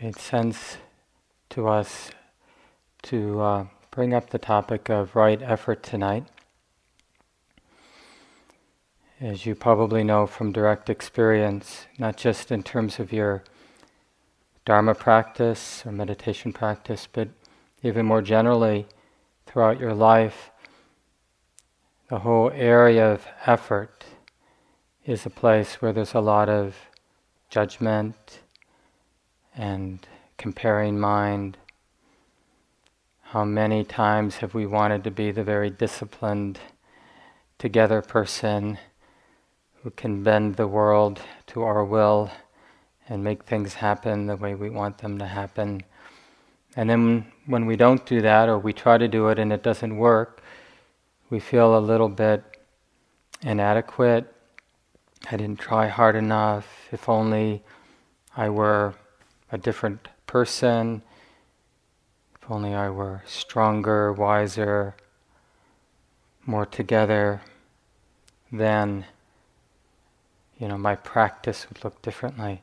made sense to us to uh, bring up the topic of right effort tonight. As you probably know from direct experience, not just in terms of your Dharma practice or meditation practice, but even more generally throughout your life, the whole area of effort is a place where there's a lot of judgment and comparing mind. How many times have we wanted to be the very disciplined, together person who can bend the world to our will? and make things happen the way we want them to happen. And then when we don't do that, or we try to do it and it doesn't work, we feel a little bit inadequate. I didn't try hard enough. If only I were a different person. If only I were stronger, wiser, more together, then you know my practice would look differently.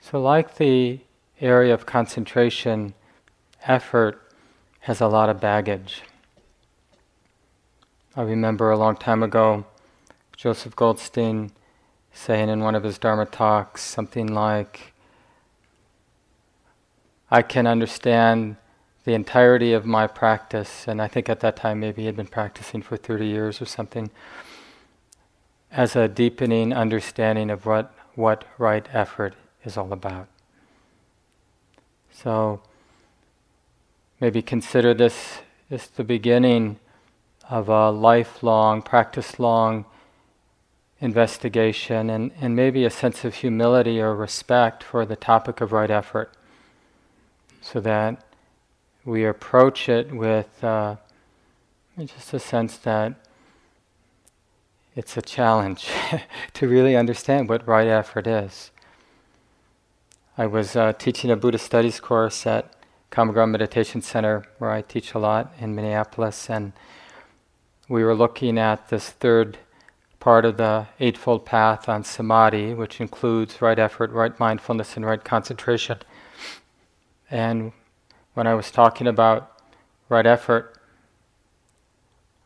So, like the area of concentration, effort has a lot of baggage. I remember a long time ago Joseph Goldstein saying in one of his Dharma talks something like, I can understand the entirety of my practice, and I think at that time maybe he had been practicing for 30 years or something, as a deepening understanding of what, what right effort is all about. So maybe consider this as the beginning of a lifelong, practice long investigation and, and maybe a sense of humility or respect for the topic of right effort so that we approach it with uh, just a sense that it's a challenge to really understand what right effort is. I was uh, teaching a Buddhist studies course at Common Ground Meditation Center, where I teach a lot in Minneapolis, and we were looking at this third part of the Eightfold Path on samadhi, which includes right effort, right mindfulness, and right concentration. And when I was talking about right effort,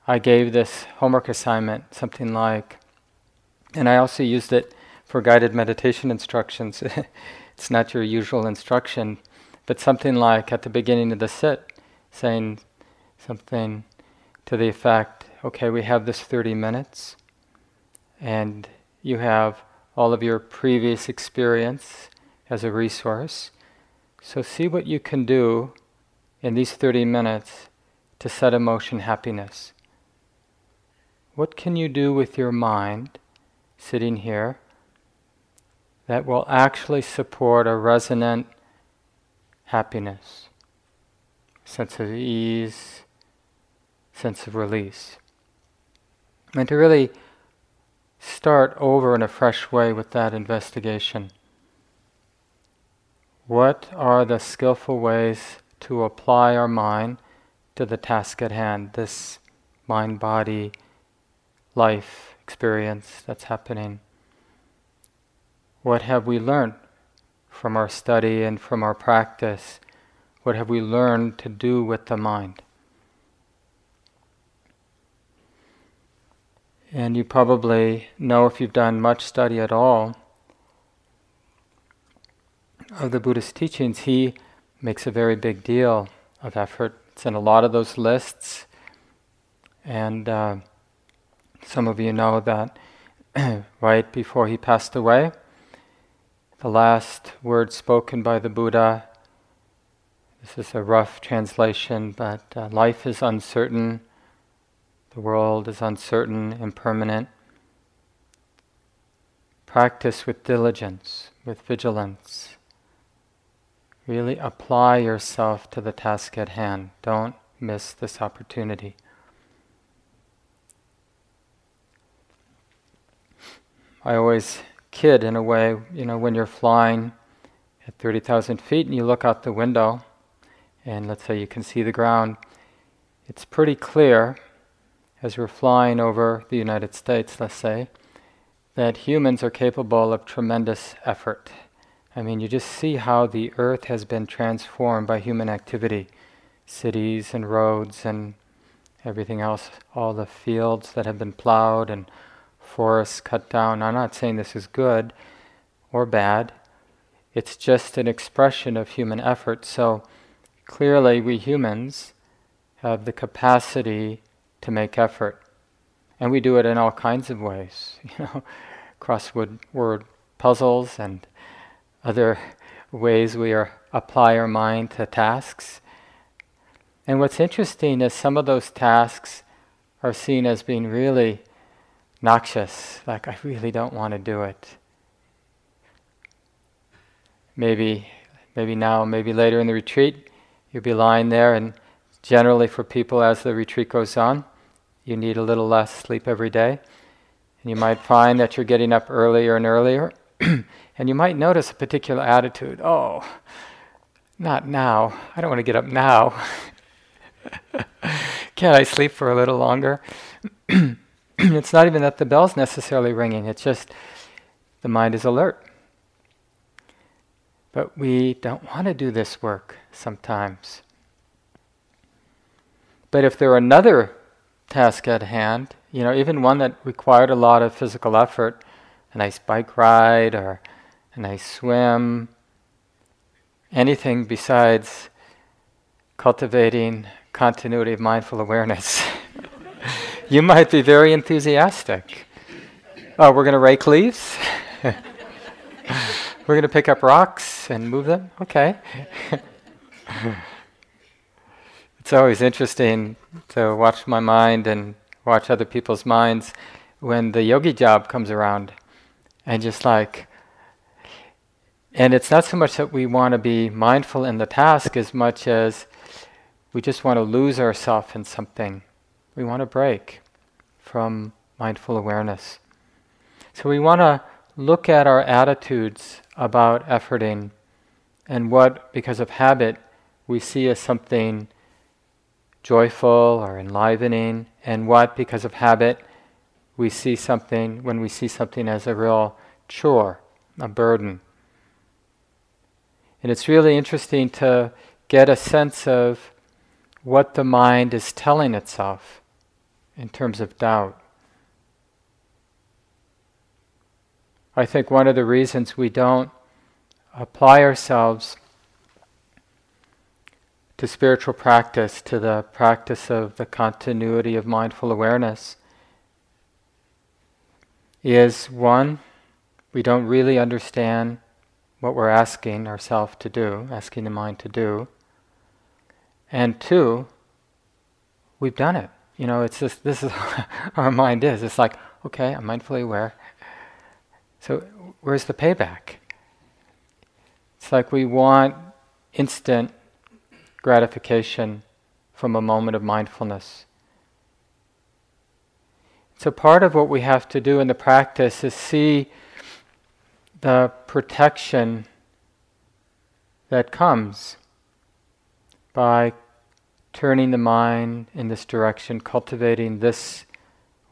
I gave this homework assignment, something like, and I also used it for guided meditation instructions. It's not your usual instruction, but something like at the beginning of the sit, saying something to the effect okay, we have this 30 minutes, and you have all of your previous experience as a resource. So see what you can do in these 30 minutes to set in motion happiness. What can you do with your mind sitting here that will actually support a resonant happiness, sense of ease, sense of release. And to really start over in a fresh way with that investigation. What are the skillful ways to apply our mind to the task at hand, this mind body life experience that's happening? What have we learned from our study and from our practice? What have we learned to do with the mind? And you probably know if you've done much study at all of the Buddhist teachings, he makes a very big deal of effort. It's in a lot of those lists. And uh, some of you know that right before he passed away, the last word spoken by the Buddha. This is a rough translation, but uh, life is uncertain, the world is uncertain, impermanent. Practice with diligence, with vigilance. Really apply yourself to the task at hand. Don't miss this opportunity. I always kid in a way, you know, when you're flying at 30,000 feet and you look out the window, and let's say you can see the ground, it's pretty clear as we're flying over the United States, let's say, that humans are capable of tremendous effort. I mean, you just see how the earth has been transformed by human activity cities and roads and everything else, all the fields that have been plowed and forests cut down. I'm not saying this is good or bad, it's just an expression of human effort. So clearly, we humans have the capacity to make effort. And we do it in all kinds of ways, you know, crossword word puzzles and other ways we are, apply our mind to tasks. And what's interesting is some of those tasks are seen as being really noxious, like I really don't want to do it. Maybe, maybe now, maybe later in the retreat, you'll be lying there, and generally for people as the retreat goes on, you need a little less sleep every day. And you might find that you're getting up earlier and earlier, and you might notice a particular attitude. Oh, not now. I don't want to get up now. Can't I sleep for a little longer? it's not even that the bell's necessarily ringing, it's just the mind is alert. But we don't want to do this work sometimes. But if there were another task at hand, you know, even one that required a lot of physical effort, a nice bike ride or a nice swim, anything besides cultivating continuity of mindful awareness, you might be very enthusiastic. Oh, we're going to rake leaves? we're going to pick up rocks and move them? Okay. it's always interesting to watch my mind and watch other people's minds when the yogi job comes around and just like and it's not so much that we want to be mindful in the task as much as we just want to lose ourselves in something. We want to break from mindful awareness. So we want to look at our attitudes about efforting and what, because of habit, we see as something joyful or enlivening, and what, because of habit, we see something, when we see something as a real chore, a burden. And it's really interesting to get a sense of what the mind is telling itself in terms of doubt. I think one of the reasons we don't apply ourselves to spiritual practice, to the practice of the continuity of mindful awareness, is one, we don't really understand what we're asking ourselves to do, asking the mind to do. And two, we've done it. You know, it's just, this is our mind is. It's like, okay, I'm mindfully aware. So where's the payback? It's like we want instant gratification from a moment of mindfulness. So part of what we have to do in the practice is see the protection that comes by turning the mind in this direction, cultivating this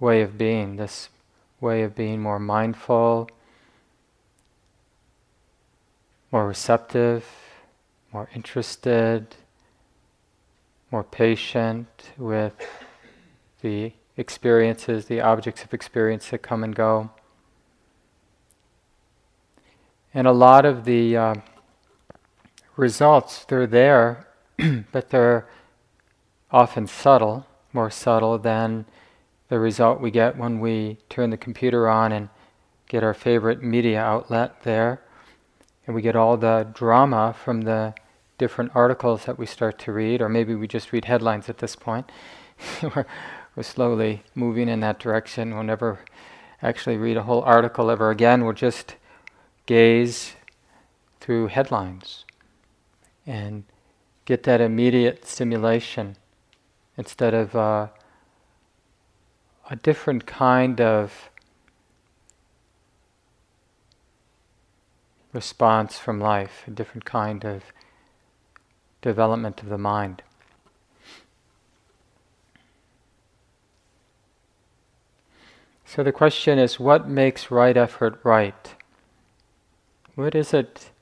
way of being, this way of being more mindful, more receptive, more interested, more patient with the experiences, the objects of experience that come and go. And a lot of the uh, results, they're there, but they're often subtle, more subtle than the result we get when we turn the computer on and get our favorite media outlet there. And we get all the drama from the different articles that we start to read, or maybe we just read headlines at this point. we're, slowly moving in that direction. We'll never actually read a whole article ever again. We'll just gaze through headlines and get that immediate stimulation instead of uh, a different kind of response from life, a different kind of development of the mind. So the question is what makes right effort right? What is it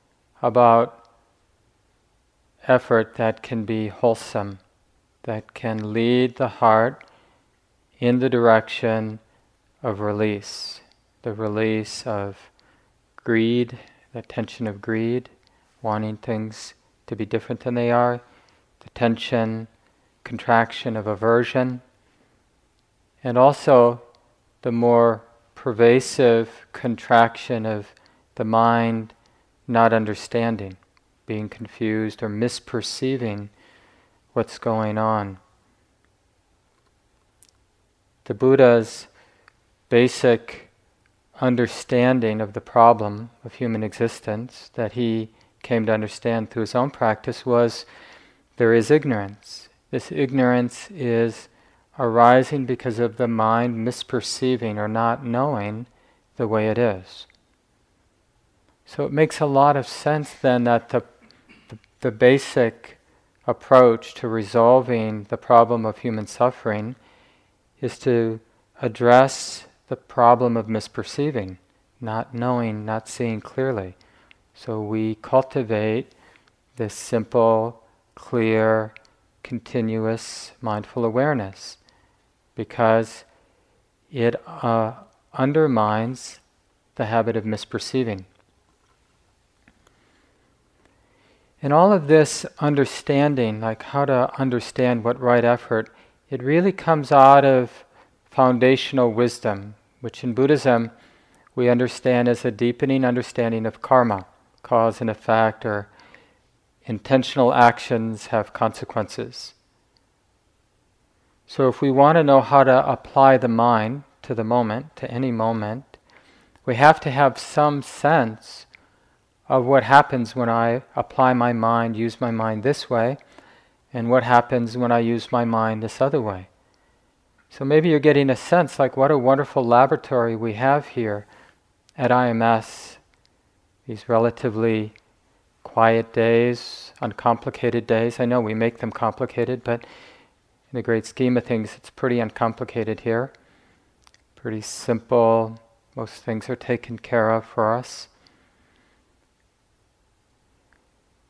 about effort that can be wholesome, that can lead the heart in the direction of release, the release of greed, the tension of greed, wanting things to be different than they are, the tension, contraction of aversion, and also the more pervasive contraction of the mind not understanding, being confused or misperceiving what's going on. The Buddha's basic understanding of the problem of human existence that he came to understand through his own practice was there is ignorance. This ignorance is arising because of the mind misperceiving or not knowing the way it is. So it makes a lot of sense then that the, the, the basic approach to resolving the problem of human suffering is to address the problem of misperceiving, not knowing, not seeing clearly. So we cultivate this simple, clear, continuous mindful awareness because it uh, undermines the habit of misperceiving. In all of this understanding, like how to understand what right effort, it really comes out of foundational wisdom, which in Buddhism we understand as a deepening understanding of karma, cause and effect, or intentional actions have consequences. So, if we want to know how to apply the mind to the moment, to any moment, we have to have some sense of what happens when I apply my mind, use my mind this way, and what happens when I use my mind this other way. So maybe you're getting a sense like what a wonderful laboratory we have here at IMS, these relatively quiet days, uncomplicated days. I know we make them complicated, but in the great scheme of things, it's pretty uncomplicated here. Pretty simple. Most things are taken care of for us.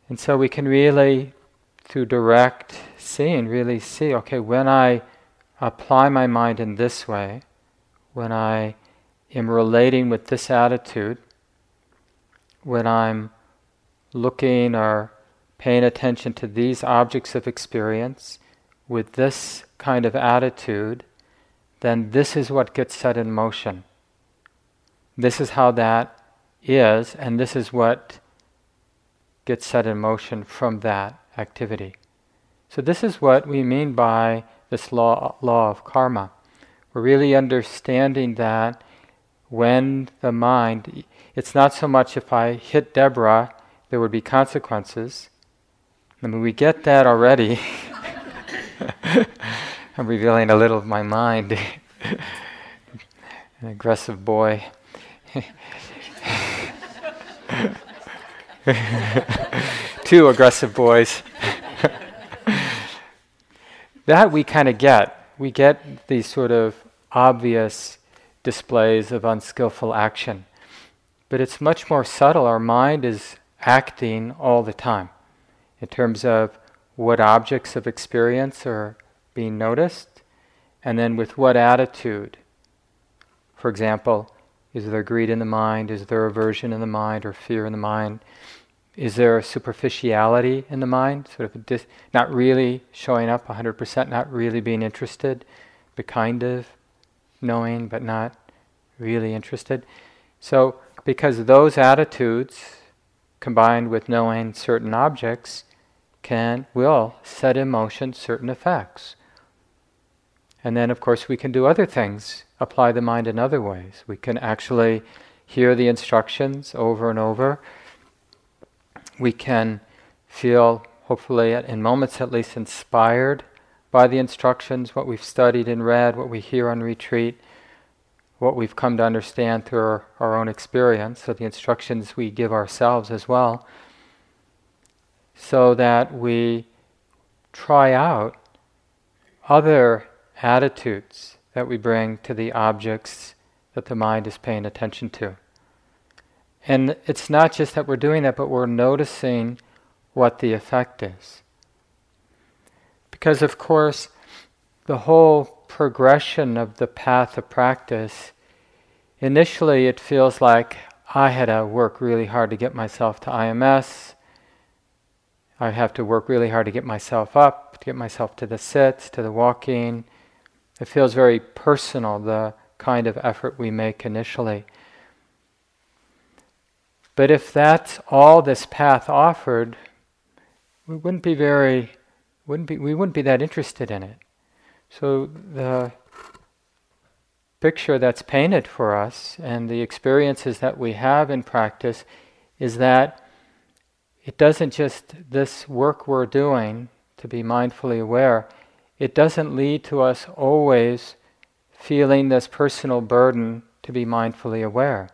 And so we can really, through direct seeing, really see okay, when I apply my mind in this way, when I am relating with this attitude, when I'm looking or paying attention to these objects of experience, with this kind of attitude, then this is what gets set in motion. This is how that is, and this is what gets set in motion from that activity. So, this is what we mean by this law, law of karma. We're really understanding that when the mind, it's not so much if I hit Deborah, there would be consequences. I mean, we get that already. I'm revealing a little of my mind. An aggressive boy. Two aggressive boys. that we kind of get. We get these sort of obvious displays of unskillful action. But it's much more subtle. Our mind is acting all the time in terms of what objects of experience are being noticed, and then with what attitude. For example, is there greed in the mind? Is there aversion in the mind or fear in the mind? Is there a superficiality in the mind, sort of dis- not really showing up 100%, not really being interested, but kind of knowing, but not really interested? So, because those attitudes combined with knowing certain objects can, will set in motion certain effects. And then, of course, we can do other things, apply the mind in other ways. We can actually hear the instructions over and over. We can feel, hopefully, in moments at least, inspired by the instructions, what we've studied and read, what we hear on retreat, what we've come to understand through our, our own experience, so the instructions we give ourselves as well so that we try out other attitudes that we bring to the objects that the mind is paying attention to. And it's not just that we're doing that, but we're noticing what the effect is. Because, of course, the whole progression of the path of practice, initially it feels like I had to work really hard to get myself to IMS. I have to work really hard to get myself up, to get myself to the sits, to the walking. It feels very personal, the kind of effort we make initially. But if that's all this path offered, we wouldn't be very, wouldn't be, we wouldn't be that interested in it. So the picture that's painted for us and the experiences that we have in practice is that it doesn't just, this work we're doing to be mindfully aware, it doesn't lead to us always feeling this personal burden to be mindfully aware.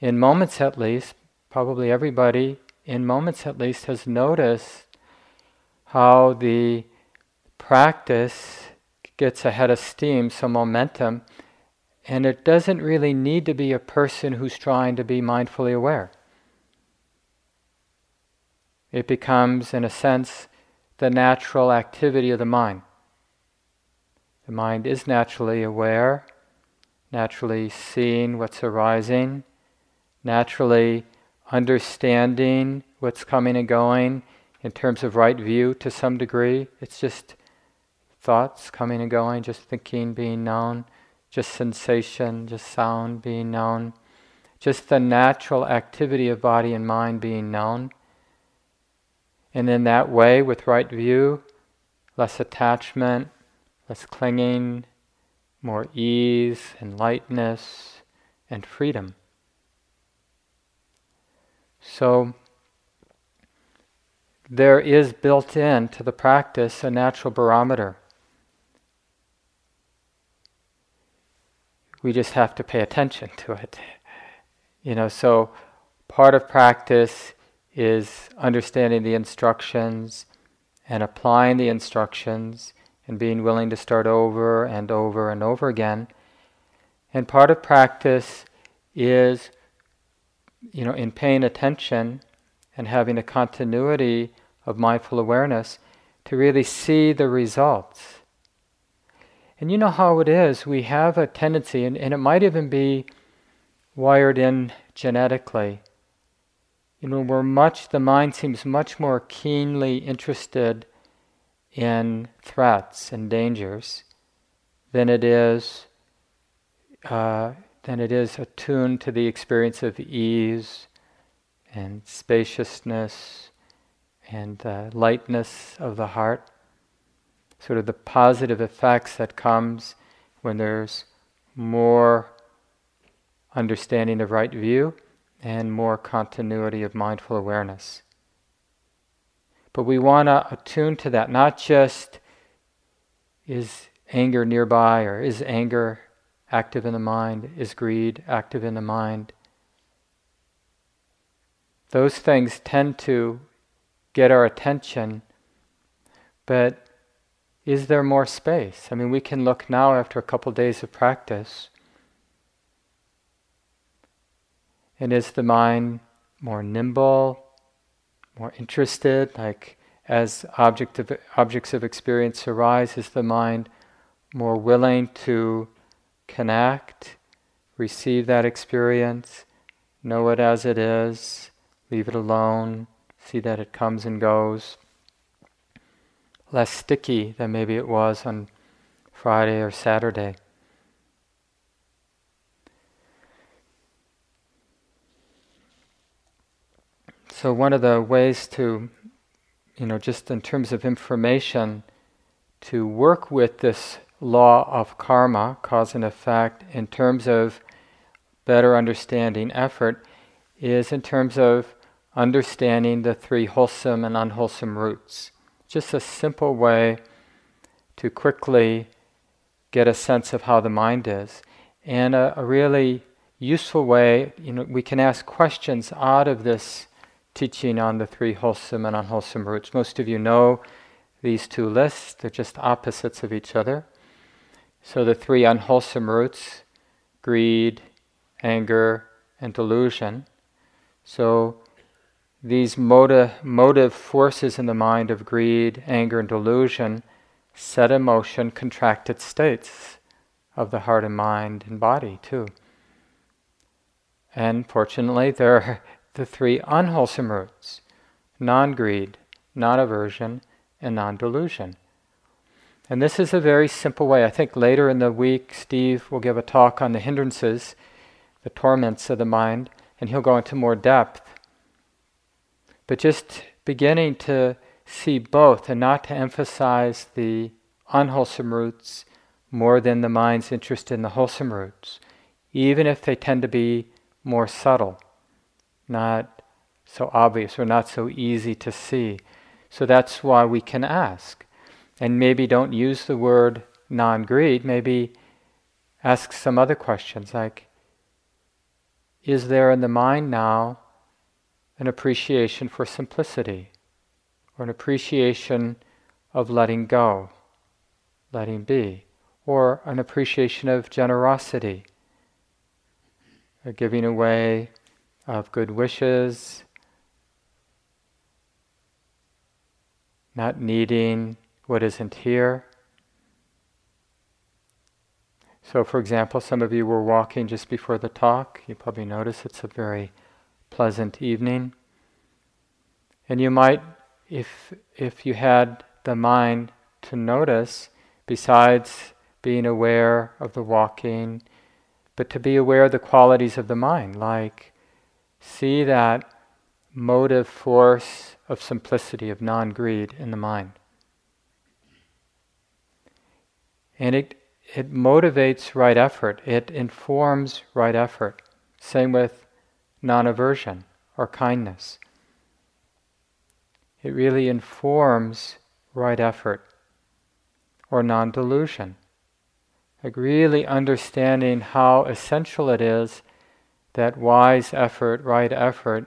In moments at least, probably everybody in moments at least has noticed how the practice gets ahead of steam, some momentum, and it doesn't really need to be a person who's trying to be mindfully aware. It becomes, in a sense, the natural activity of the mind. The mind is naturally aware, naturally seeing what's arising, naturally understanding what's coming and going in terms of right view to some degree. It's just thoughts coming and going, just thinking being known, just sensation, just sound being known, just the natural activity of body and mind being known. And in that way, with right view, less attachment, less clinging, more ease and lightness and freedom. So, there is built in to the practice a natural barometer. We just have to pay attention to it. You know, so part of practice is understanding the instructions and applying the instructions and being willing to start over and over and over again. And part of practice is, you know, in paying attention and having a continuity of mindful awareness to really see the results. And you know how it is, we have a tendency, and, and it might even be wired in genetically, you know, we're much, the mind seems much more keenly interested in threats and dangers than it is uh, than it is attuned to the experience of ease and spaciousness and uh, lightness of the heart. Sort of the positive effects that comes when there's more understanding of right view and more continuity of mindful awareness. But we want to attune to that, not just is anger nearby or is anger active in the mind, is greed active in the mind. Those things tend to get our attention, but is there more space? I mean, we can look now after a couple of days of practice And is the mind more nimble, more interested? Like as object of, objects of experience arise, is the mind more willing to connect, receive that experience, know it as it is, leave it alone, see that it comes and goes? Less sticky than maybe it was on Friday or Saturday. So, one of the ways to, you know, just in terms of information, to work with this law of karma, cause and effect, in terms of better understanding effort, is in terms of understanding the three wholesome and unwholesome roots. Just a simple way to quickly get a sense of how the mind is. And a, a really useful way, you know, we can ask questions out of this teaching on the three wholesome and unwholesome roots. Most of you know these two lists, they're just opposites of each other. So the three unwholesome roots greed, anger, and delusion. So these motive, motive forces in the mind of greed, anger, and delusion set in motion contracted states of the heart and mind and body too. And fortunately, there are the three unwholesome roots non greed, non aversion, and non delusion. And this is a very simple way. I think later in the week, Steve will give a talk on the hindrances, the torments of the mind, and he'll go into more depth. But just beginning to see both and not to emphasize the unwholesome roots more than the mind's interest in the wholesome roots, even if they tend to be more subtle, not so obvious or not so easy to see. So that's why we can ask. And maybe don't use the word non greed, maybe ask some other questions like Is there in the mind now an appreciation for simplicity or an appreciation of letting go, letting be, or an appreciation of generosity, a giving away of good wishes, not needing what isn't here. So, for example, some of you were walking just before the talk. You probably notice it's a very pleasant evening. And you might, if, if you had the mind to notice, besides being aware of the walking, but to be aware of the qualities of the mind, like see that motive force of simplicity, of non greed in the mind. And it, it motivates right effort, it informs right effort. Same with non aversion or kindness. It really informs right effort or non delusion. Like really understanding how essential it is that wise effort, right effort,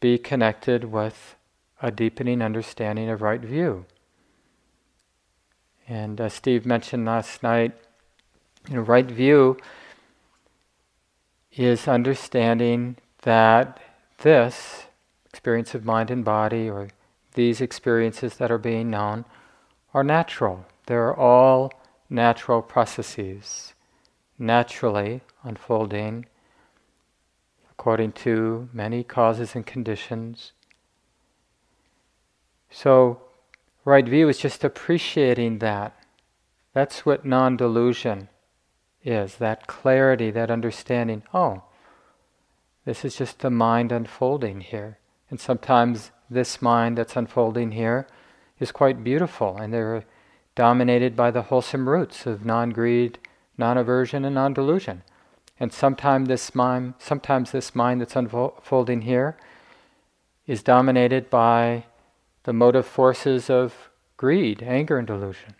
be connected with a deepening understanding of right view. And uh, Steve mentioned last night, you know, right view is understanding that this experience of mind and body, or these experiences that are being known, are natural. They're all natural processes, naturally unfolding according to many causes and conditions. So, right view is just appreciating that. That's what non delusion is that clarity, that understanding. Oh, this is just the mind unfolding here. And sometimes this mind that's unfolding here is quite beautiful, and they're dominated by the wholesome roots of non greed, non aversion, and non delusion. And sometimes this mind, sometimes this mind that's unfolding here is dominated by the motive forces of greed, anger, and delusion.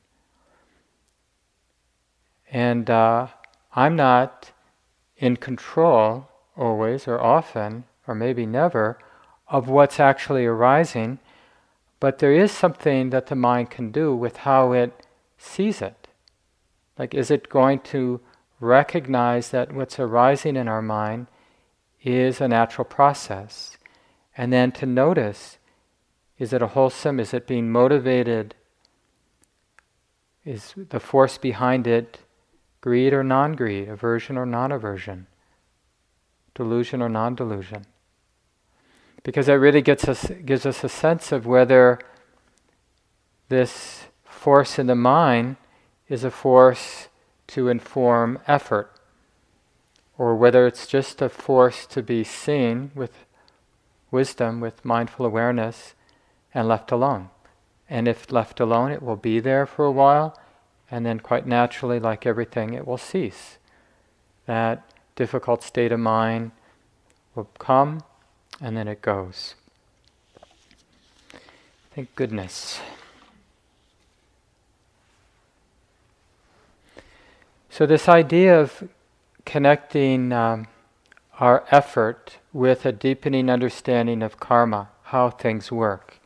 And uh, I'm not in control always or often, or maybe never, of what's actually arising, but there is something that the mind can do with how it sees it. Like, is it going to recognize that what's arising in our mind is a natural process? And then to notice is it a wholesome? Is it being motivated? Is the force behind it greed or non greed, aversion or non aversion, delusion or non delusion? Because that really gets us, gives us a sense of whether this force in the mind is a force to inform effort, or whether it's just a force to be seen with wisdom, with mindful awareness, and left alone. And if left alone, it will be there for a while, and then quite naturally, like everything, it will cease. That difficult state of mind will come, and then it goes. Thank goodness. So, this idea of connecting um, our effort with a deepening understanding of karma, how things work,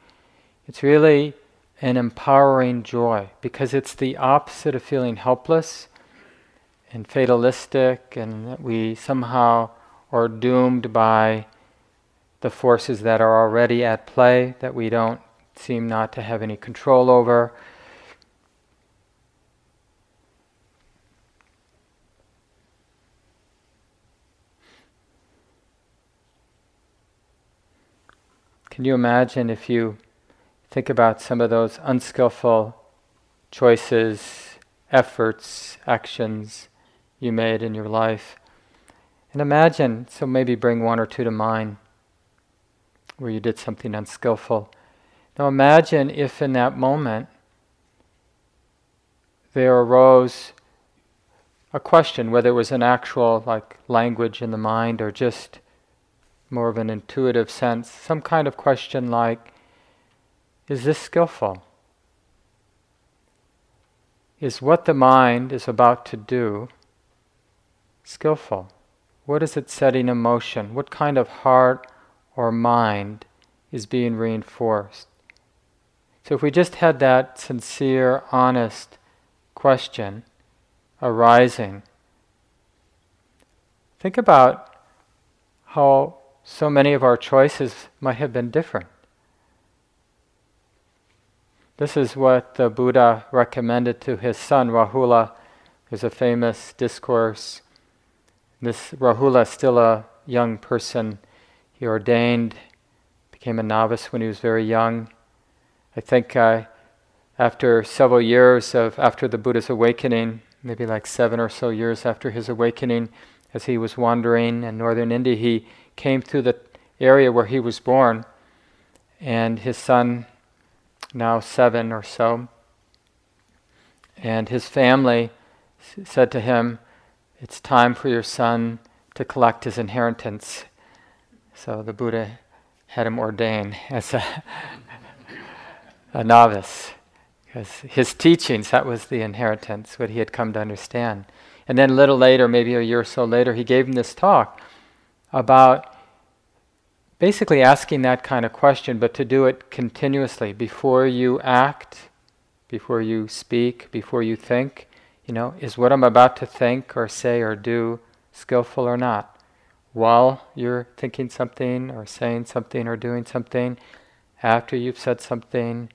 it's really an empowering joy because it's the opposite of feeling helpless and fatalistic and that we somehow are doomed by the forces that are already at play that we don't seem not to have any control over. Can you imagine if you think about some of those unskillful choices, efforts, actions you made in your life? And imagine, so maybe bring one or two to mind where you did something unskillful. Now imagine if in that moment there arose a question, whether it was an actual like language in the mind or just more of an intuitive sense, some kind of question like, is this skillful? Is what the mind is about to do skillful? What is it setting in motion? What kind of heart or mind is being reinforced? So if we just had that sincere, honest question arising, think about how so many of our choices might have been different. This is what the Buddha recommended to his son Rahula. There's a famous discourse. This Rahula still a young person. He ordained, became a novice when he was very young. I think uh, after several years of after the Buddha's awakening, maybe like seven or so years after his awakening, as he was wandering in northern India, he came through the area where he was born, and his son, now seven or so, and his family said to him, It's time for your son to collect his inheritance. So the Buddha had him ordained as a, a novice. Because his teachings, that was the inheritance, what he had come to understand. And then a little later, maybe a year or so later, he gave him this talk about basically asking that kind of question, but to do it continuously before you act, before you speak, before you think. You know, is what I'm about to think or say or do skillful or not? While you're thinking something or saying something or doing something, after you've said something,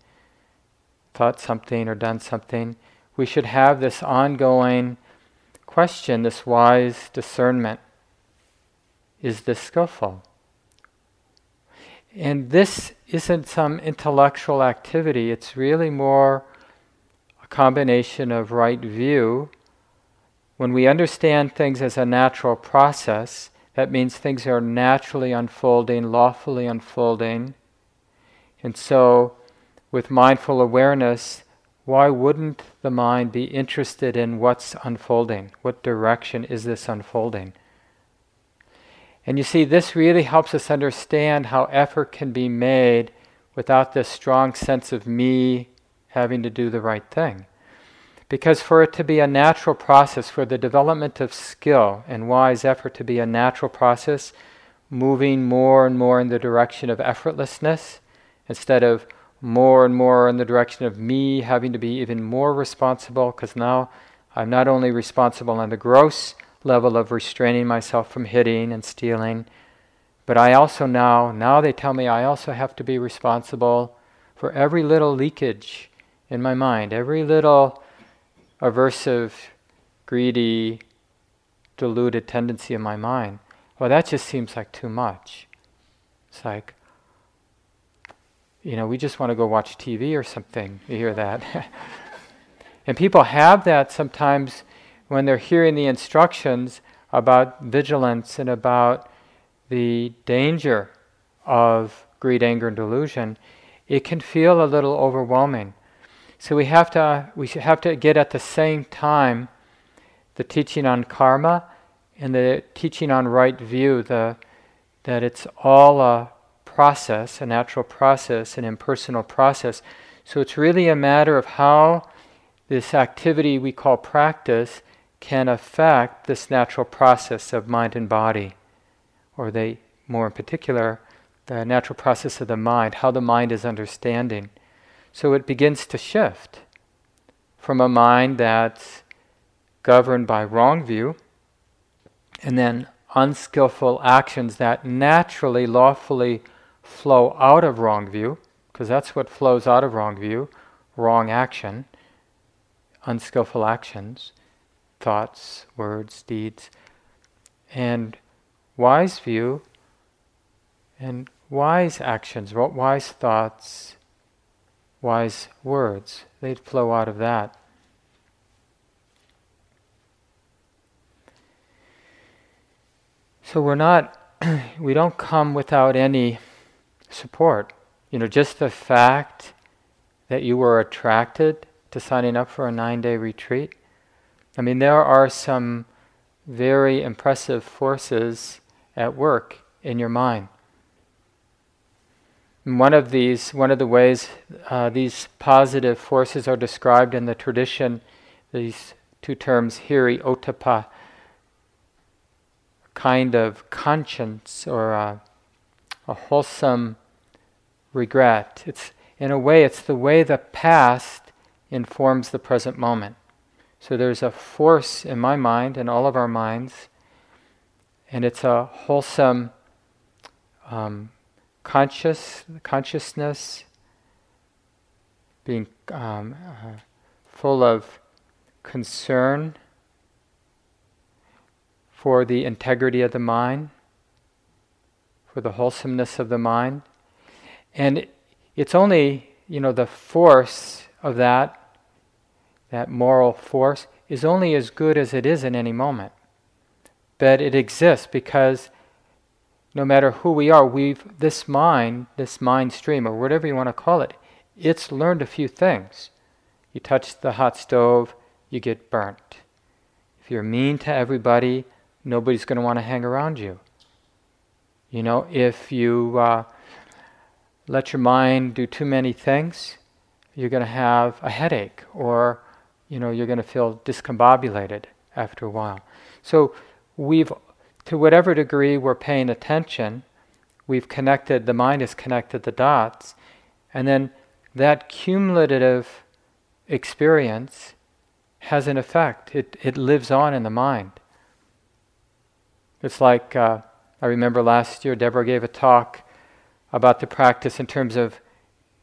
thought something or done something, we should have this ongoing question, this wise discernment is the skillful? And this isn't some intellectual activity, it's really more a combination of right view. When we understand things as a natural process, that means things are naturally unfolding, lawfully unfolding. And so, with mindful awareness, why wouldn't the mind be interested in what's unfolding? What direction is this unfolding? And you see, this really helps us understand how effort can be made without this strong sense of me having to do the right thing. Because for it to be a natural process, for the development of skill and wise effort to be a natural process, moving more and more in the direction of effortlessness instead of more and more in the direction of me having to be even more responsible, because now I'm not only responsible on the gross level of restraining myself from hitting and stealing. But I also now, now they tell me I also have to be responsible for every little leakage in my mind, every little aversive, greedy, deluded tendency in my mind. Well, that just seems like too much. It's like, you know, we just want to go watch TV or something. You hear that? and people have that sometimes when they're hearing the instructions about vigilance and about the danger of greed, anger, and delusion, it can feel a little overwhelming. So we have to we have to get at the same time the teaching on karma and the teaching on right view, the that it's all a process, a natural process, an impersonal process. So it's really a matter of how this activity we call practice can affect this natural process of mind and body, or they, more in particular, the natural process of the mind, how the mind is understanding. So it begins to shift from a mind that's governed by wrong view, and then unskillful actions that naturally, lawfully flow out of wrong view, because that's what flows out of wrong view, wrong action, unskillful actions, thoughts, words, deeds, and wise view and wise actions, wise thoughts, wise words. They'd flow out of that. So we're not, we don't come without any support. You know, just the fact that you were attracted to signing up for a nine day retreat. I mean, there are some very impressive forces at work in your mind. And one of these, one of the ways uh, these positive forces are described in the tradition, these two terms, hiri, ottappa, kind of conscience or a, a wholesome regret. It's in a way, it's the way the past informs the present moment. So there's a force in my mind and all of our minds, and it's a wholesome um, conscious consciousness, being um, uh, full of concern for the integrity of the mind, for the wholesomeness of the mind. And it's only, you know, the force of that, that moral force, is only as good as it is in any moment. But it exists because no matter who we are, we've this mind, this mind stream, or whatever you want to call it, it's learned a few things. You touch the hot stove, you get burnt. If you're mean to everybody, nobody's going to want to hang around you. You know, if you uh, let your mind do too many things, you're going to have a headache or, you know, you're going to feel discombobulated after a while. So we've, to whatever degree we're paying attention, we've connected, the mind has connected the dots, and then that cumulative experience has an effect. It, it lives on in the mind. It's like uh, I remember last year, Deborah gave a talk about the practice in terms of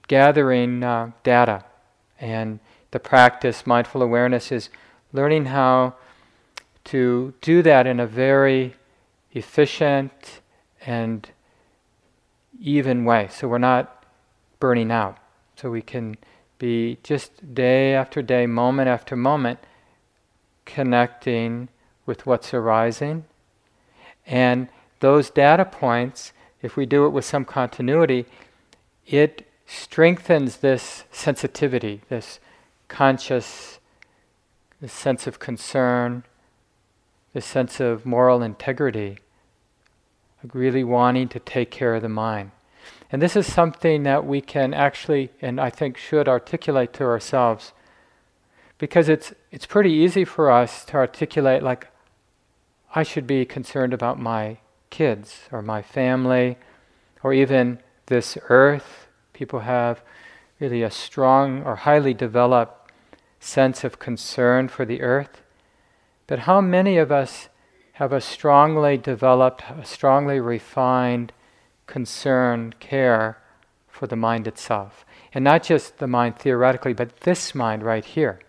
gathering uh, data. And the practice, mindful awareness, is learning how to do that in a very efficient and even way. So we're not burning out. So we can be just day after day, moment after moment, connecting with what's arising and those data points, if we do it with some continuity, it strengthens this sensitivity, this conscious, this sense of concern, this sense of moral integrity, like really wanting to take care of the mind. And this is something that we can actually, and I think should articulate to ourselves, because it's it's pretty easy for us to articulate like, I should be concerned about my kids or my family or even this earth. People have really a strong or highly developed sense of concern for the earth. But how many of us have a strongly developed, a strongly refined concern, care for the mind itself? And not just the mind theoretically, but this mind right here.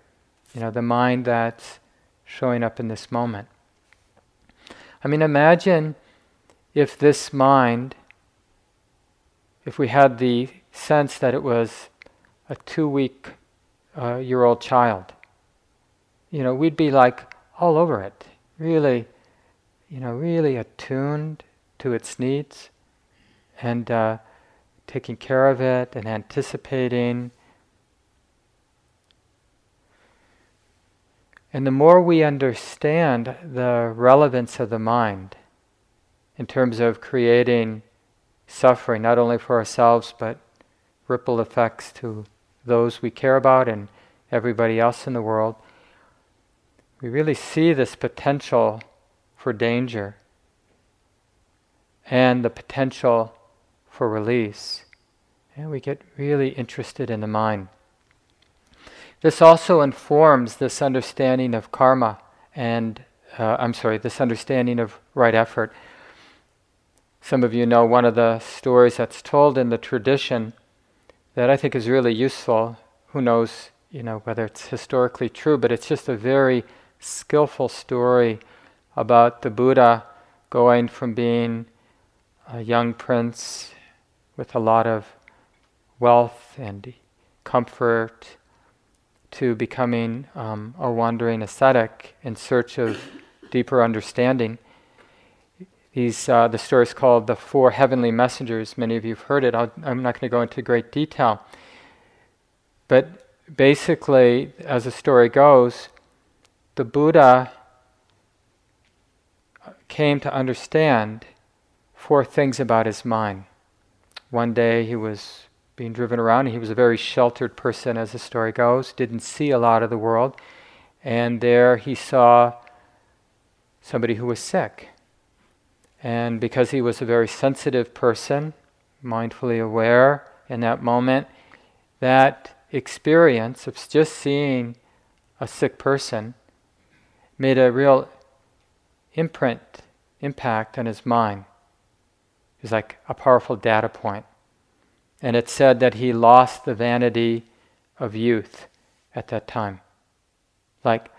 You know, the mind that's showing up in this moment. I mean, imagine if this mind, if we had the sense that it was a two week uh, year old child, you know, we'd be like all over it, really, you know, really attuned to its needs and uh, taking care of it and anticipating. And the more we understand the relevance of the mind in terms of creating suffering, not only for ourselves, but ripple effects to those we care about and everybody else in the world, we really see this potential for danger and the potential for release. And we get really interested in the mind. This also informs this understanding of karma and uh, I'm sorry, this understanding of right effort. Some of you know one of the stories that's told in the tradition that I think is really useful. Who knows, you know, whether it's historically true, but it's just a very skillful story about the Buddha going from being a young prince with a lot of wealth and comfort to becoming um, a wandering ascetic in search of deeper understanding. These, uh, the story is called The Four Heavenly Messengers. Many of you have heard it. i am not going to go into great detail. But basically, as the story goes, the Buddha came to understand four things about his mind. One day he was being driven around. He was a very sheltered person, as the story goes, didn't see a lot of the world. And there he saw somebody who was sick. And because he was a very sensitive person, mindfully aware in that moment, that experience of just seeing a sick person made a real imprint, impact on his mind. It was like a powerful data point. And it said that he lost the vanity of youth at that time. Like,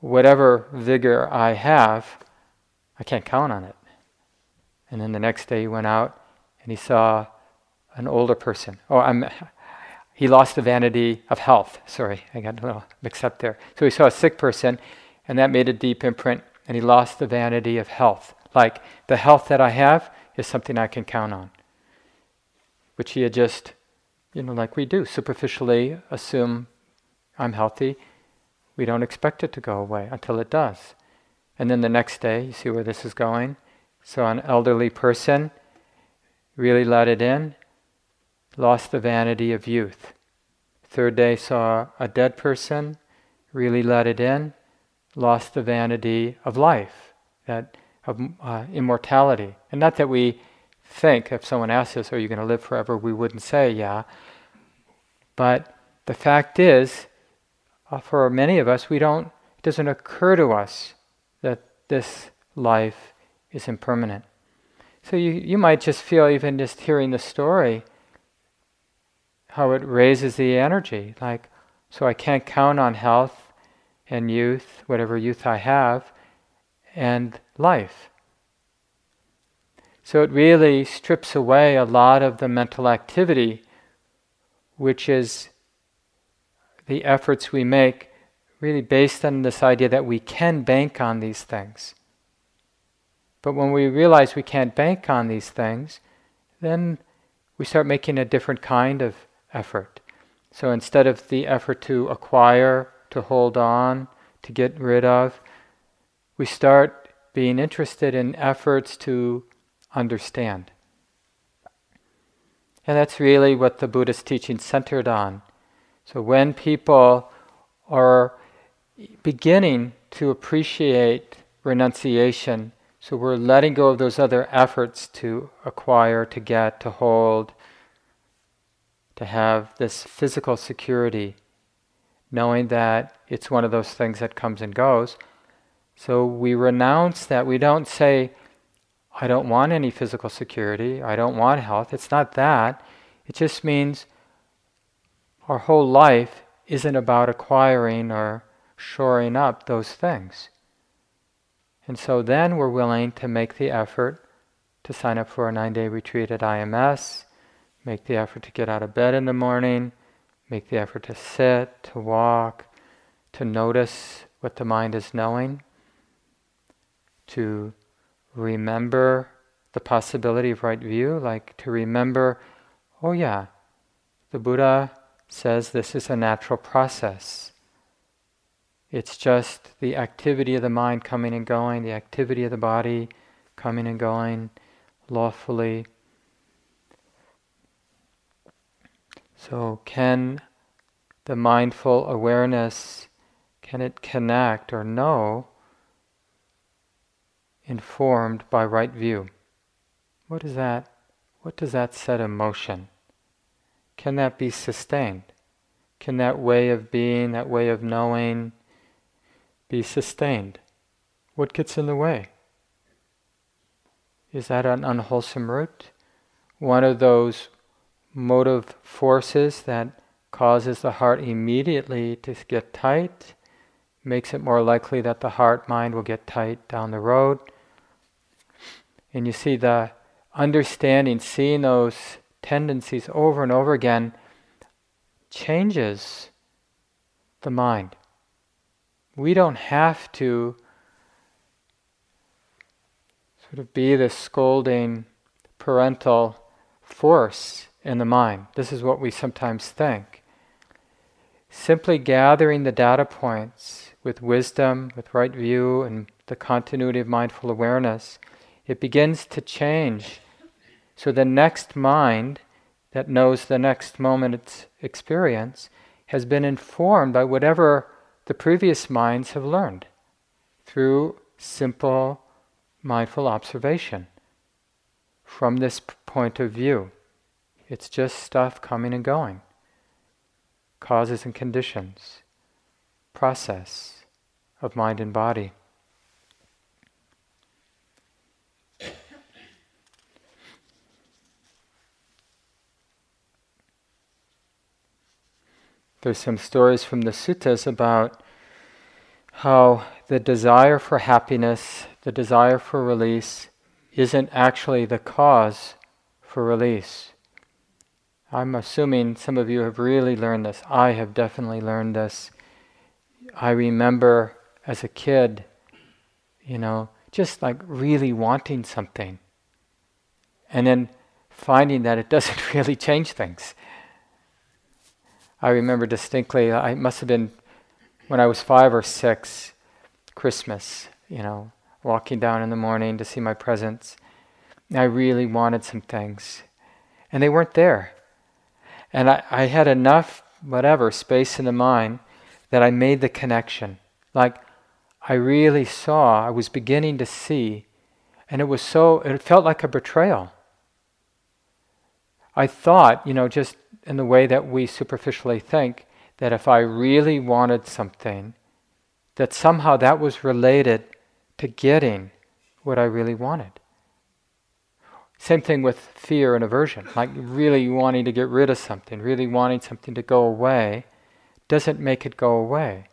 whatever vigor I have, I can't count on it. And then the next day he went out and he saw an older person. Oh, I'm, he lost the vanity of health. Sorry, I got a little mixed up there. So he saw a sick person, and that made a deep imprint, and he lost the vanity of health. Like, the health that I have is something I can count on which he had just, you know, like we do, superficially assume I'm healthy. We don't expect it to go away until it does. And then the next day, you see where this is going? So, an elderly person really let it in, lost the vanity of youth. Third day, saw a dead person, really let it in, lost the vanity of life, that of uh, immortality. And not that we think if someone asks us, Are you going to live forever? we wouldn't say, Yeah. But the fact is, uh, for many of us, we don't, it doesn't occur to us that this life is impermanent. So you, you might just feel, even just hearing the story, how it raises the energy. Like, so I can't count on health and youth, whatever youth I have, and life. So it really strips away a lot of the mental activity, which is the efforts we make, really based on this idea that we can bank on these things. But when we realize we can't bank on these things, then we start making a different kind of effort. So instead of the effort to acquire, to hold on, to get rid of, we start being interested in efforts to understand. And that's really what the Buddhist teaching centered on. So when people are beginning to appreciate renunciation, so we're letting go of those other efforts to acquire, to get, to hold, to have this physical security, knowing that it's one of those things that comes and goes. So we renounce that. We don't say, I don't want any physical security. I don't want health. It's not that. It just means our whole life isn't about acquiring or shoring up those things. And so then we're willing to make the effort to sign up for a nine day retreat at IMS, make the effort to get out of bed in the morning, make the effort to sit, to walk, to notice what the mind is knowing, to remember the possibility of right view, like to remember, oh yeah, the Buddha says this is a natural process. It's just the activity of the mind coming and going, the activity of the body coming and going lawfully. So, can the mindful awareness, can it connect or know informed by right view. What is that? What does that set in motion? Can that be sustained? Can that way of being, that way of knowing, be sustained What gets in the way? Is that an unwholesome root? One of those motive forces that causes the heart immediately to get tight, makes it more likely that the heart mind will get tight down the road. And you see the understanding, seeing those tendencies over and over again changes the mind. We don't have to sort of be the scolding parental force in the mind. This is what we sometimes think. Simply gathering the data points with wisdom, with right view, and the continuity of mindful awareness, it begins to change. So the next mind that knows the next moment's experience has been informed by whatever the previous minds have learned through simple mindful observation from this point of view. It's just stuff coming and going, causes and conditions, process of mind and body. There's some stories from the suttas about how the desire for happiness, the desire for release, isn't actually the cause for release. I'm assuming some of you have really learned this. I have definitely learned this. I remember as a kid, you know, just like really wanting something. And then finding that it doesn't really change things. I remember distinctly, I must have been when I was five or six, Christmas, you know, walking down in the morning to see my presents. I really wanted some things, and they weren't there. And I, I had enough, whatever, space in the mind that I made the connection. Like, I really saw, I was beginning to see, and it was so, it felt like a betrayal. I thought, you know, just in the way that we superficially think, that if I really wanted something, that somehow that was related to getting what I really wanted. Same thing with fear and aversion. Like really wanting to get rid of something, really wanting something to go away, doesn't make it go away.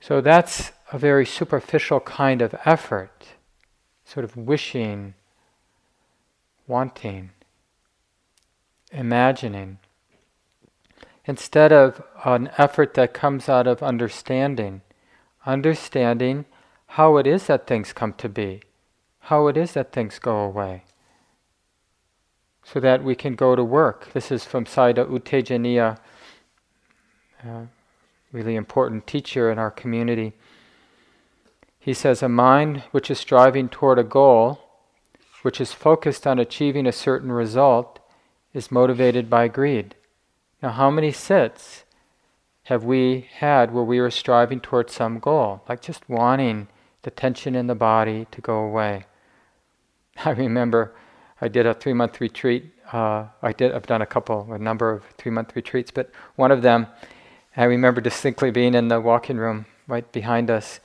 So that's a very superficial kind of effort, sort of wishing, wanting, imagining instead of an effort that comes out of understanding, understanding how it is that things come to be, how it is that things go away, so that we can go to work. This is from Sayadaw U Tejaniya, a really important teacher in our community. He says, A mind which is striving toward a goal, which is focused on achieving a certain result, is motivated by greed. Now, how many sits have we had where we were striving towards some goal, like just wanting the tension in the body to go away? I remember I did a three month retreat. Uh, I did. I've done a couple, a number of three month retreats, but one of them, I remember distinctly being in the walking room right behind us,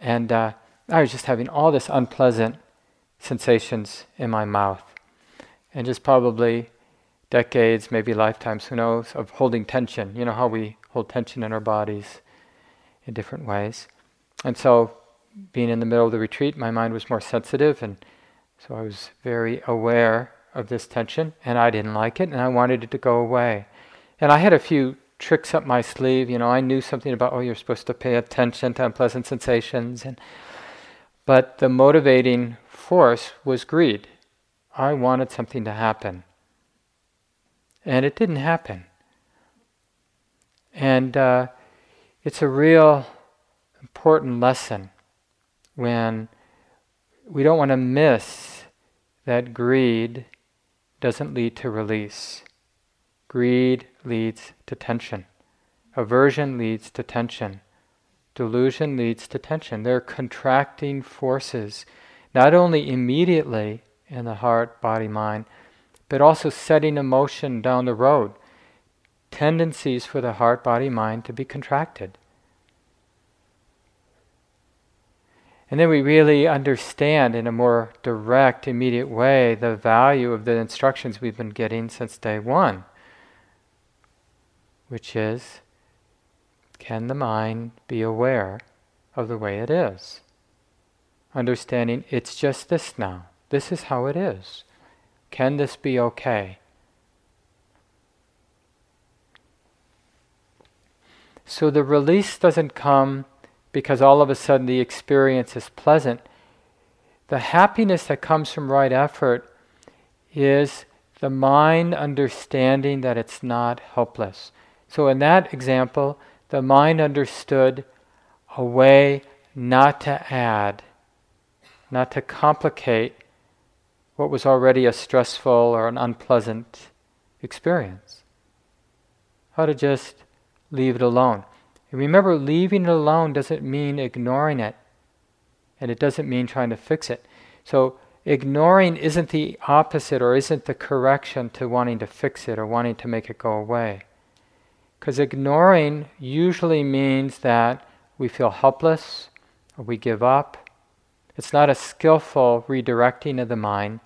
and uh, I was just having all this unpleasant sensations in my mouth, and just probably decades, maybe lifetimes, who knows, of holding tension. You know how we hold tension in our bodies in different ways. And so, being in the middle of the retreat, my mind was more sensitive, and so I was very aware of this tension, and I didn't like it, and I wanted it to go away. And I had a few tricks up my sleeve. You know, I knew something about, oh, you're supposed to pay attention to unpleasant sensations. And, but the motivating force was greed. I wanted something to happen. And it didn't happen. And uh, it's a real important lesson when we don't want to miss that greed doesn't lead to release. Greed leads to tension. Aversion leads to tension. Delusion leads to tension. They're contracting forces, not only immediately in the heart, body, mind, but also setting emotion down the road, tendencies for the heart, body, mind to be contracted. And then we really understand in a more direct, immediate way the value of the instructions we've been getting since day one, which is can the mind be aware of the way it is? Understanding it's just this now. This is how it is. Can this be okay? So the release doesn't come because all of a sudden the experience is pleasant. The happiness that comes from right effort is the mind understanding that it's not helpless. So, in that example, the mind understood a way not to add, not to complicate what was already a stressful or an unpleasant experience. How to just leave it alone. And remember, leaving it alone doesn't mean ignoring it, and it doesn't mean trying to fix it. So, ignoring isn't the opposite or isn't the correction to wanting to fix it or wanting to make it go away. Because ignoring usually means that we feel helpless or we give up. It's not a skillful redirecting of the mind.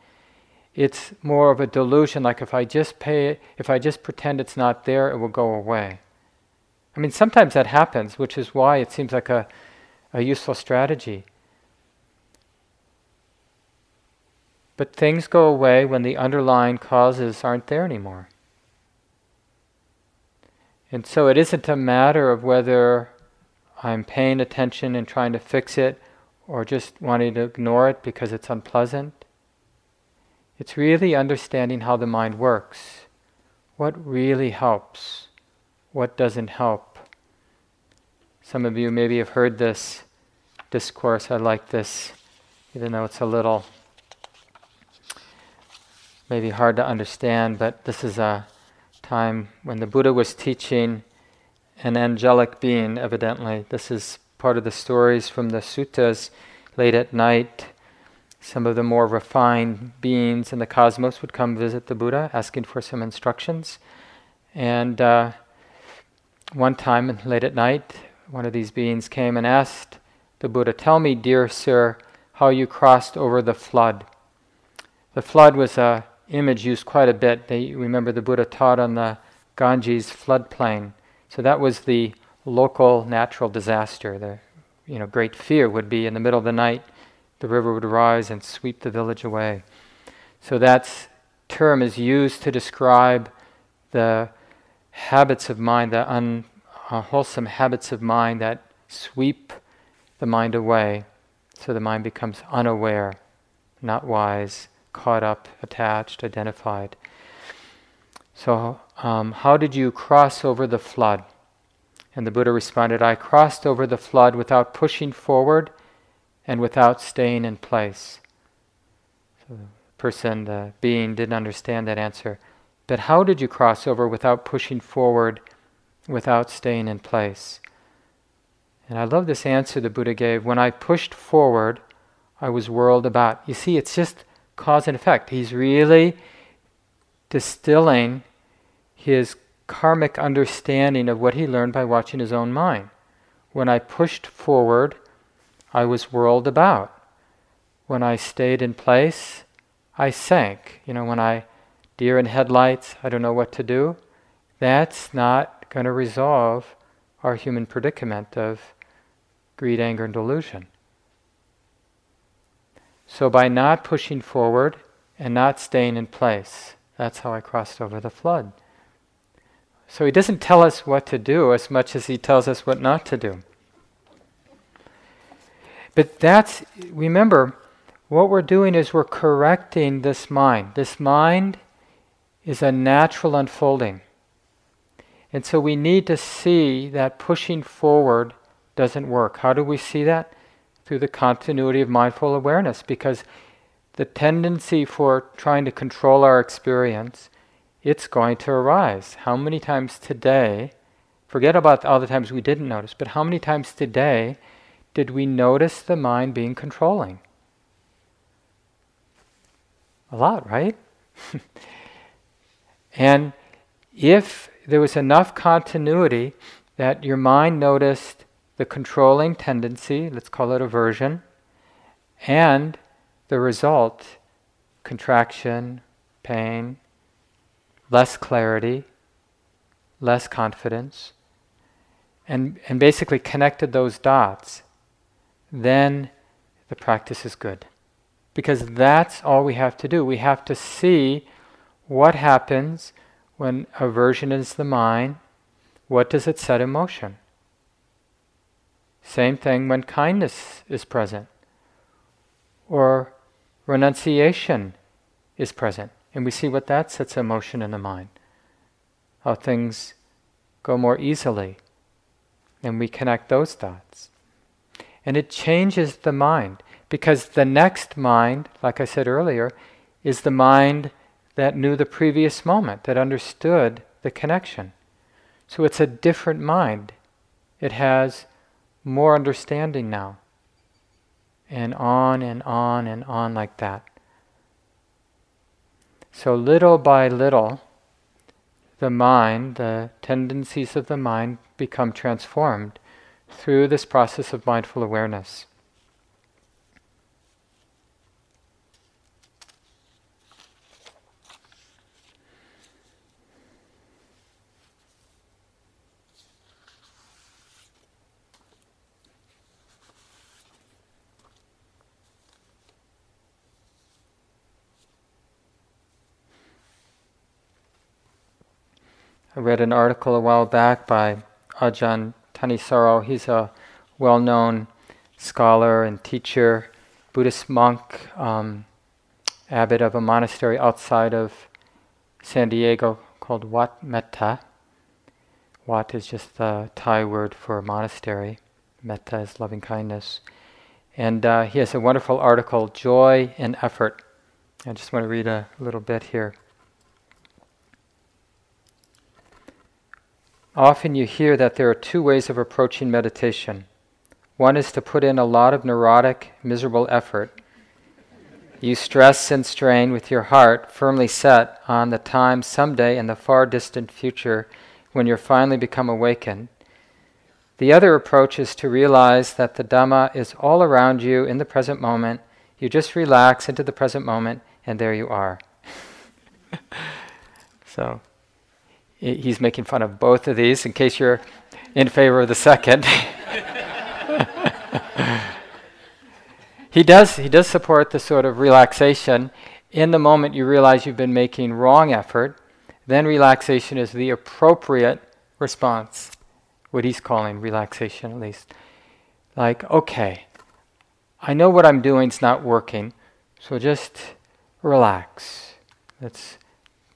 It's more of a delusion, like if I just pay, if I just pretend it's not there, it will go away. I mean, sometimes that happens, which is why it seems like a, a useful strategy. But things go away when the underlying causes aren't there anymore. And so it isn't a matter of whether I'm paying attention and trying to fix it or just wanting to ignore it because it's unpleasant. It's really understanding how the mind works. What really helps? What doesn't help? Some of you maybe have heard this discourse. I like this, even though it's a little maybe hard to understand, but this is a time when the Buddha was teaching an angelic being, evidently. This is part of the stories from the suttas late at night. Some of the more refined beings in the cosmos would come visit the Buddha asking for some instructions. And uh, one time, late at night, one of these beings came and asked the Buddha, Tell me, dear sir, how you crossed over the flood. The flood was a image used quite a bit. They remember the Buddha taught on the Ganges floodplain. So that was the local natural disaster. The you know great fear would be in the middle of the night, the river would rise and sweep the village away. So that term is used to describe the habits of mind, the unwholesome habits of mind that sweep the mind away so the mind becomes unaware, not wise, caught up, attached, identified. So, um, how did you cross over the flood? And the Buddha responded, I crossed over the flood without pushing forward and without staying in place. So the person, the being, didn't understand that answer. But how did you cross over without pushing forward without staying in place. And I love this answer the Buddha gave. When I pushed forward, I was whirled about. You see, it's just cause and effect. He's really distilling his karmic understanding of what he learned by watching his own mind. When I pushed forward, I was whirled about. When I stayed in place, I sank. You know, when I deer in headlights, I don't know what to do. That's not going to resolve our human predicament of greed, anger, and delusion. So, by not pushing forward and not staying in place, that's how I crossed over the flood. So, he doesn't tell us what to do as much as he tells us what not to do. But that's, remember, what we're doing is we're correcting this mind. This mind is a natural unfolding. And so we need to see that pushing forward doesn't work. How do we see that? Through the continuity of mindful awareness, because the tendency for trying to control our experience, it's going to arise. How many times today, forget about all the times we didn't notice, but how many times today did we notice the mind being controlling? A lot, right? and if there was enough continuity that your mind noticed the controlling tendency, let's call it aversion, And the result contraction, pain, less clarity, less confidence, and, and basically connected those dots, then the practice is good. Because that's all we have to do. We have to see what happens when aversion is the mind, what does it set in motion? Same thing when kindness is present or renunciation is present. And we see what that sets in motion in the mind. How things go more easily. And we connect those dots. And it changes the mind because the next mind, like I said earlier, is the mind that knew the previous moment, that understood the connection. So it's a different mind. It has more understanding now. And on and on and on like that. So little by little, the mind, the tendencies of the mind become transformed through this process of mindful awareness. I read an article a while back by Ajahn Thanissaro. He's a well known scholar and teacher, Buddhist monk, um, abbot of a monastery outside of San Diego called Wat Metta. Wat is just the Thai word for monastery, Metta is loving kindness. And uh, he has a wonderful article, Joy and Effort. I just want to read a little bit here. Often you hear that there are two ways of approaching meditation. One is to put in a lot of neurotic, miserable effort. You stress and strain with your heart firmly set on the time someday in the far distant future when you're finally become awakened. The other approach is to realize that the Dhamma is all around you in the present moment. You just relax into the present moment, and there you are. so, he's making fun of both of these in case you're in favor of the second. he does he does support the sort of relaxation. In the moment you realize you've been making wrong effort then relaxation is the appropriate response. What he's calling relaxation at least. Like okay i know what i'm doing is not working so just relax. Let's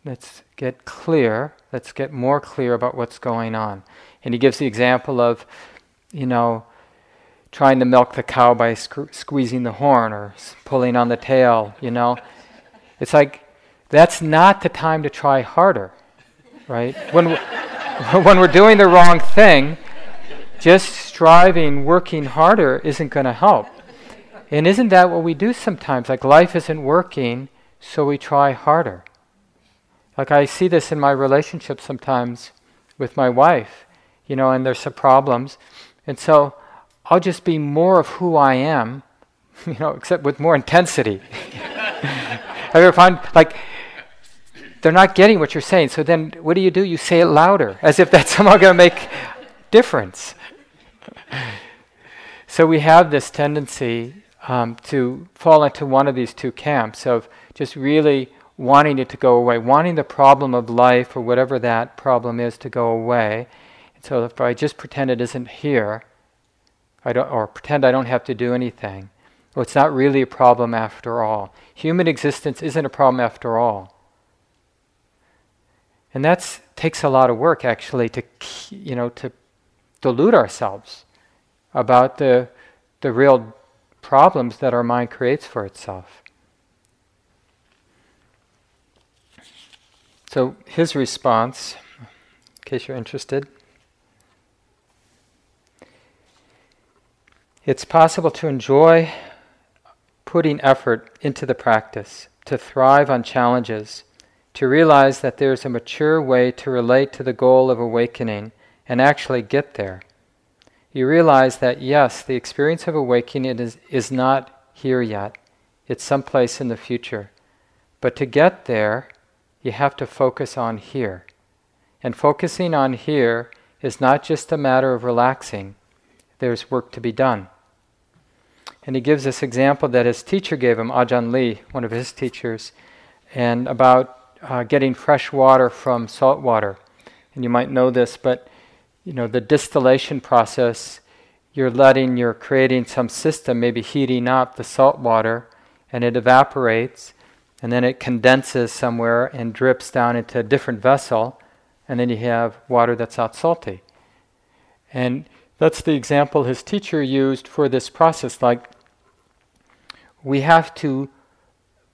let's get clear Let's get more clear about what's going on. And he gives the example of, you know, trying to milk the cow by squeezing the horn or pulling on the tail, you know. It's like that's not the time to try harder, right? When when we're doing the wrong thing, just striving, working harder isn't going to help. And isn't that what we do sometimes? Like life isn't working, so we try harder. Like I see this in my relationship sometimes with my wife, you know, and there's some problems. And so I'll just be more of who I am, you know, except with more intensity. Have you ever found, like, they're not getting what you're saying. So then what do you do? You say it louder, as if that's somehow going to make difference. so we have this tendency um, to fall into one of these two camps of just really wanting it to go away, wanting the problem of life or whatever that problem is to go away. And so if I just pretend it isn't here, I don't, or pretend I don't have to do anything, well, it's not really a problem after all. Human existence isn't a problem after all. And that takes a lot of work actually to, you know, to delude ourselves about the, the real problems that our mind creates for itself. So his response, in case you're interested, it's possible to enjoy putting effort into the practice, to thrive on challenges, to realize that there's a mature way to relate to the goal of awakening and actually get there. You realize that yes, the experience of awakening is, is not here yet. It's someplace in the future. But to get there, you have to focus on here. And focusing on here is not just a matter of relaxing, there's work to be done. And he gives this example that his teacher gave him, Ajahn Lee, one of his teachers, and about uh, getting fresh water from salt water. And you might know this, but you know the distillation process. You're letting, you're creating some system, maybe heating up the salt water, and it evaporates, and then it condenses somewhere and drips down into a different vessel, and then you have water that's not salty. And that's the example his teacher used for this process. Like, we have to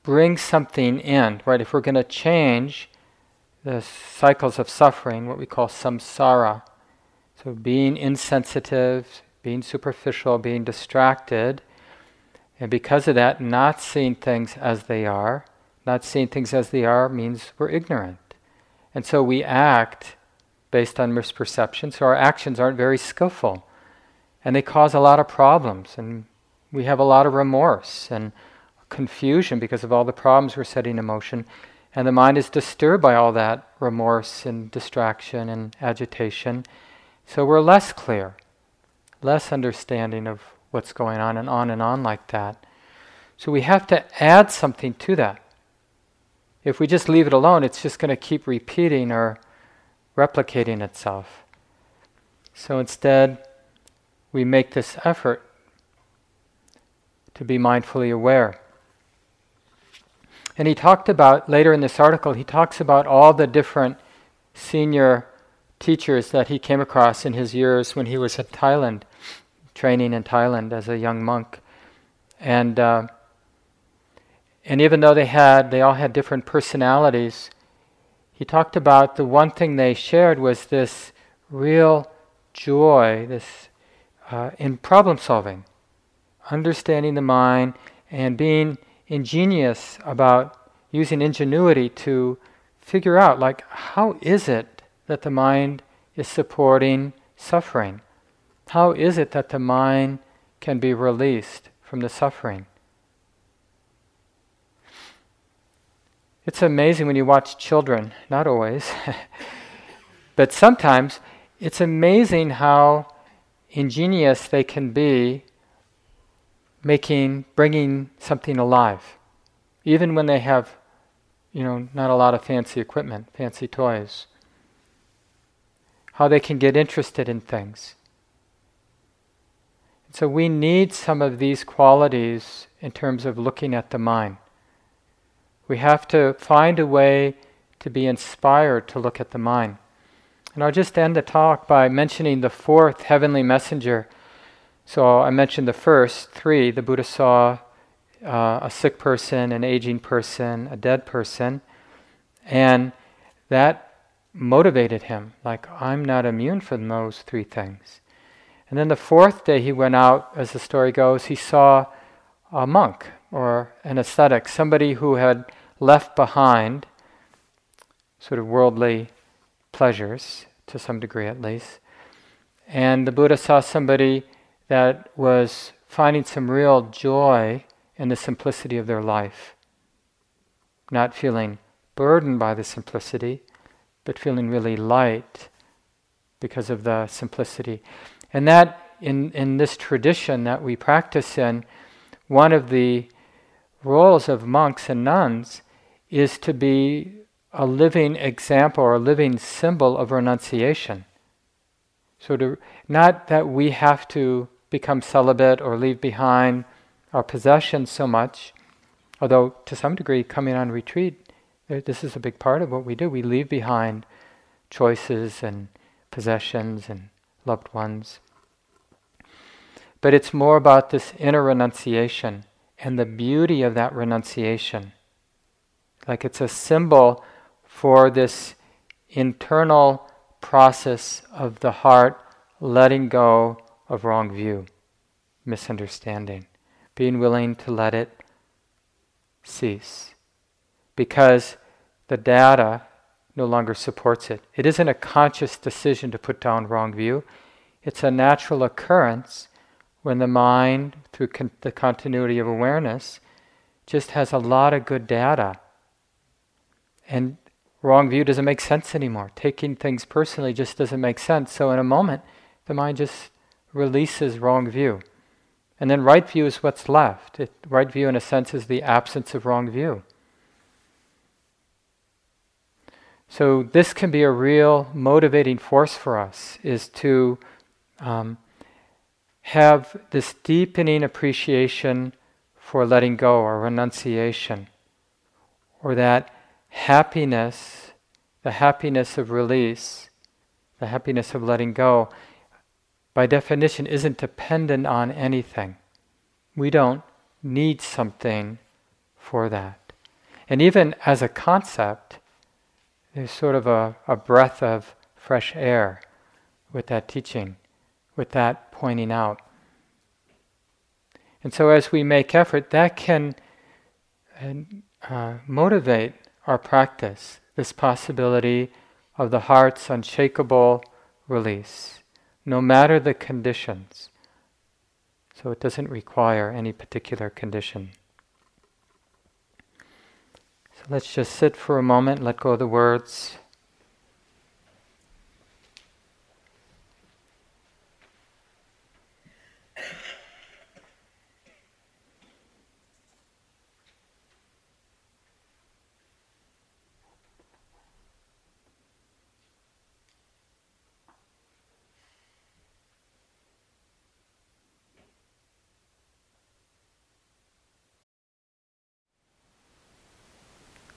bring something in, right? If we're going to change the cycles of suffering, what we call samsara, so being insensitive, being superficial, being distracted, and because of that, not seeing things as they are, not seeing things as they are means we're ignorant. And so we act based on misperception, so our actions aren't very skillful. And they cause a lot of problems, and we have a lot of remorse and confusion because of all the problems we're setting in motion. And the mind is disturbed by all that remorse and distraction and agitation. So we're less clear, less understanding of what's going on, and on and on like that. So we have to add something to that. If we just leave it alone, it's just going to keep repeating or replicating itself. So instead, we make this effort to be mindfully aware. And he talked about, later in this article, he talks about all the different senior teachers that he came across in his years when he was in Thailand, training in Thailand as a young monk. And, uh, and even though they had, they all had different personalities, he talked about the one thing they shared was this real joy, this uh, in problem solving, understanding the mind, and being ingenious about using ingenuity to figure out, like, how is it that the mind is supporting suffering? How is it that the mind can be released from the suffering? It's amazing when you watch children, not always, but sometimes it's amazing how ingenious they can be making bringing something alive even when they have you know not a lot of fancy equipment fancy toys. How they can get interested in things. So we need some of these qualities in terms of looking at the mind we have to find a way to be inspired to look at the mind and i'll just end the talk by mentioning the fourth heavenly messenger so I mentioned the first three. The Buddha saw uh, a sick person, an aging person, a dead person, and that motivated him. Like, I'm not immune from those three things. And then the fourth day he went out, as the story goes, he saw a monk or an ascetic, somebody who had left behind sort of worldly pleasures, to some degree at least. And the Buddha saw somebody that was finding some real joy in the simplicity of their life. Not feeling burdened by the simplicity, but feeling really light because of the simplicity. And that, in, in this tradition that we practice in, one of the roles of monks and nuns is to be a living example or a living symbol of renunciation. So, to, not that we have to become celibate or leave behind our possessions so much, although to some degree, coming on retreat, uh, this is a big part of what we do. We leave behind choices and possessions and loved ones. But it's more about this inner renunciation and the beauty of that renunciation. Like it's a symbol for this internal process of the heart letting go of wrong view, misunderstanding, being willing to let it cease. Because the data no longer supports it. It isn't a conscious decision to put down wrong view, it's a natural occurrence when the mind, through con- the continuity of awareness, just has a lot of good data. And wrong view doesn't make sense anymore. Taking things personally just doesn't make sense. So, in a moment, the mind just releases wrong view. And then right view is what's left. It, right view, in a sense, is the absence of wrong view. So this can be a real motivating force for us, is to um, have this deepening appreciation for letting go or renunciation, or that happiness, the happiness of release, the happiness of letting go, by definition isn't dependent on anything. We don't need something for that. And even as a concept, there's sort of a, a breath of fresh air with that teaching, with that pointing out. And so, as we make effort, that can uh, motivate our practice, this possibility of the heart's unshakable release, no matter the conditions. So, it doesn't require any particular condition. So let's just sit for a moment, let go of the words.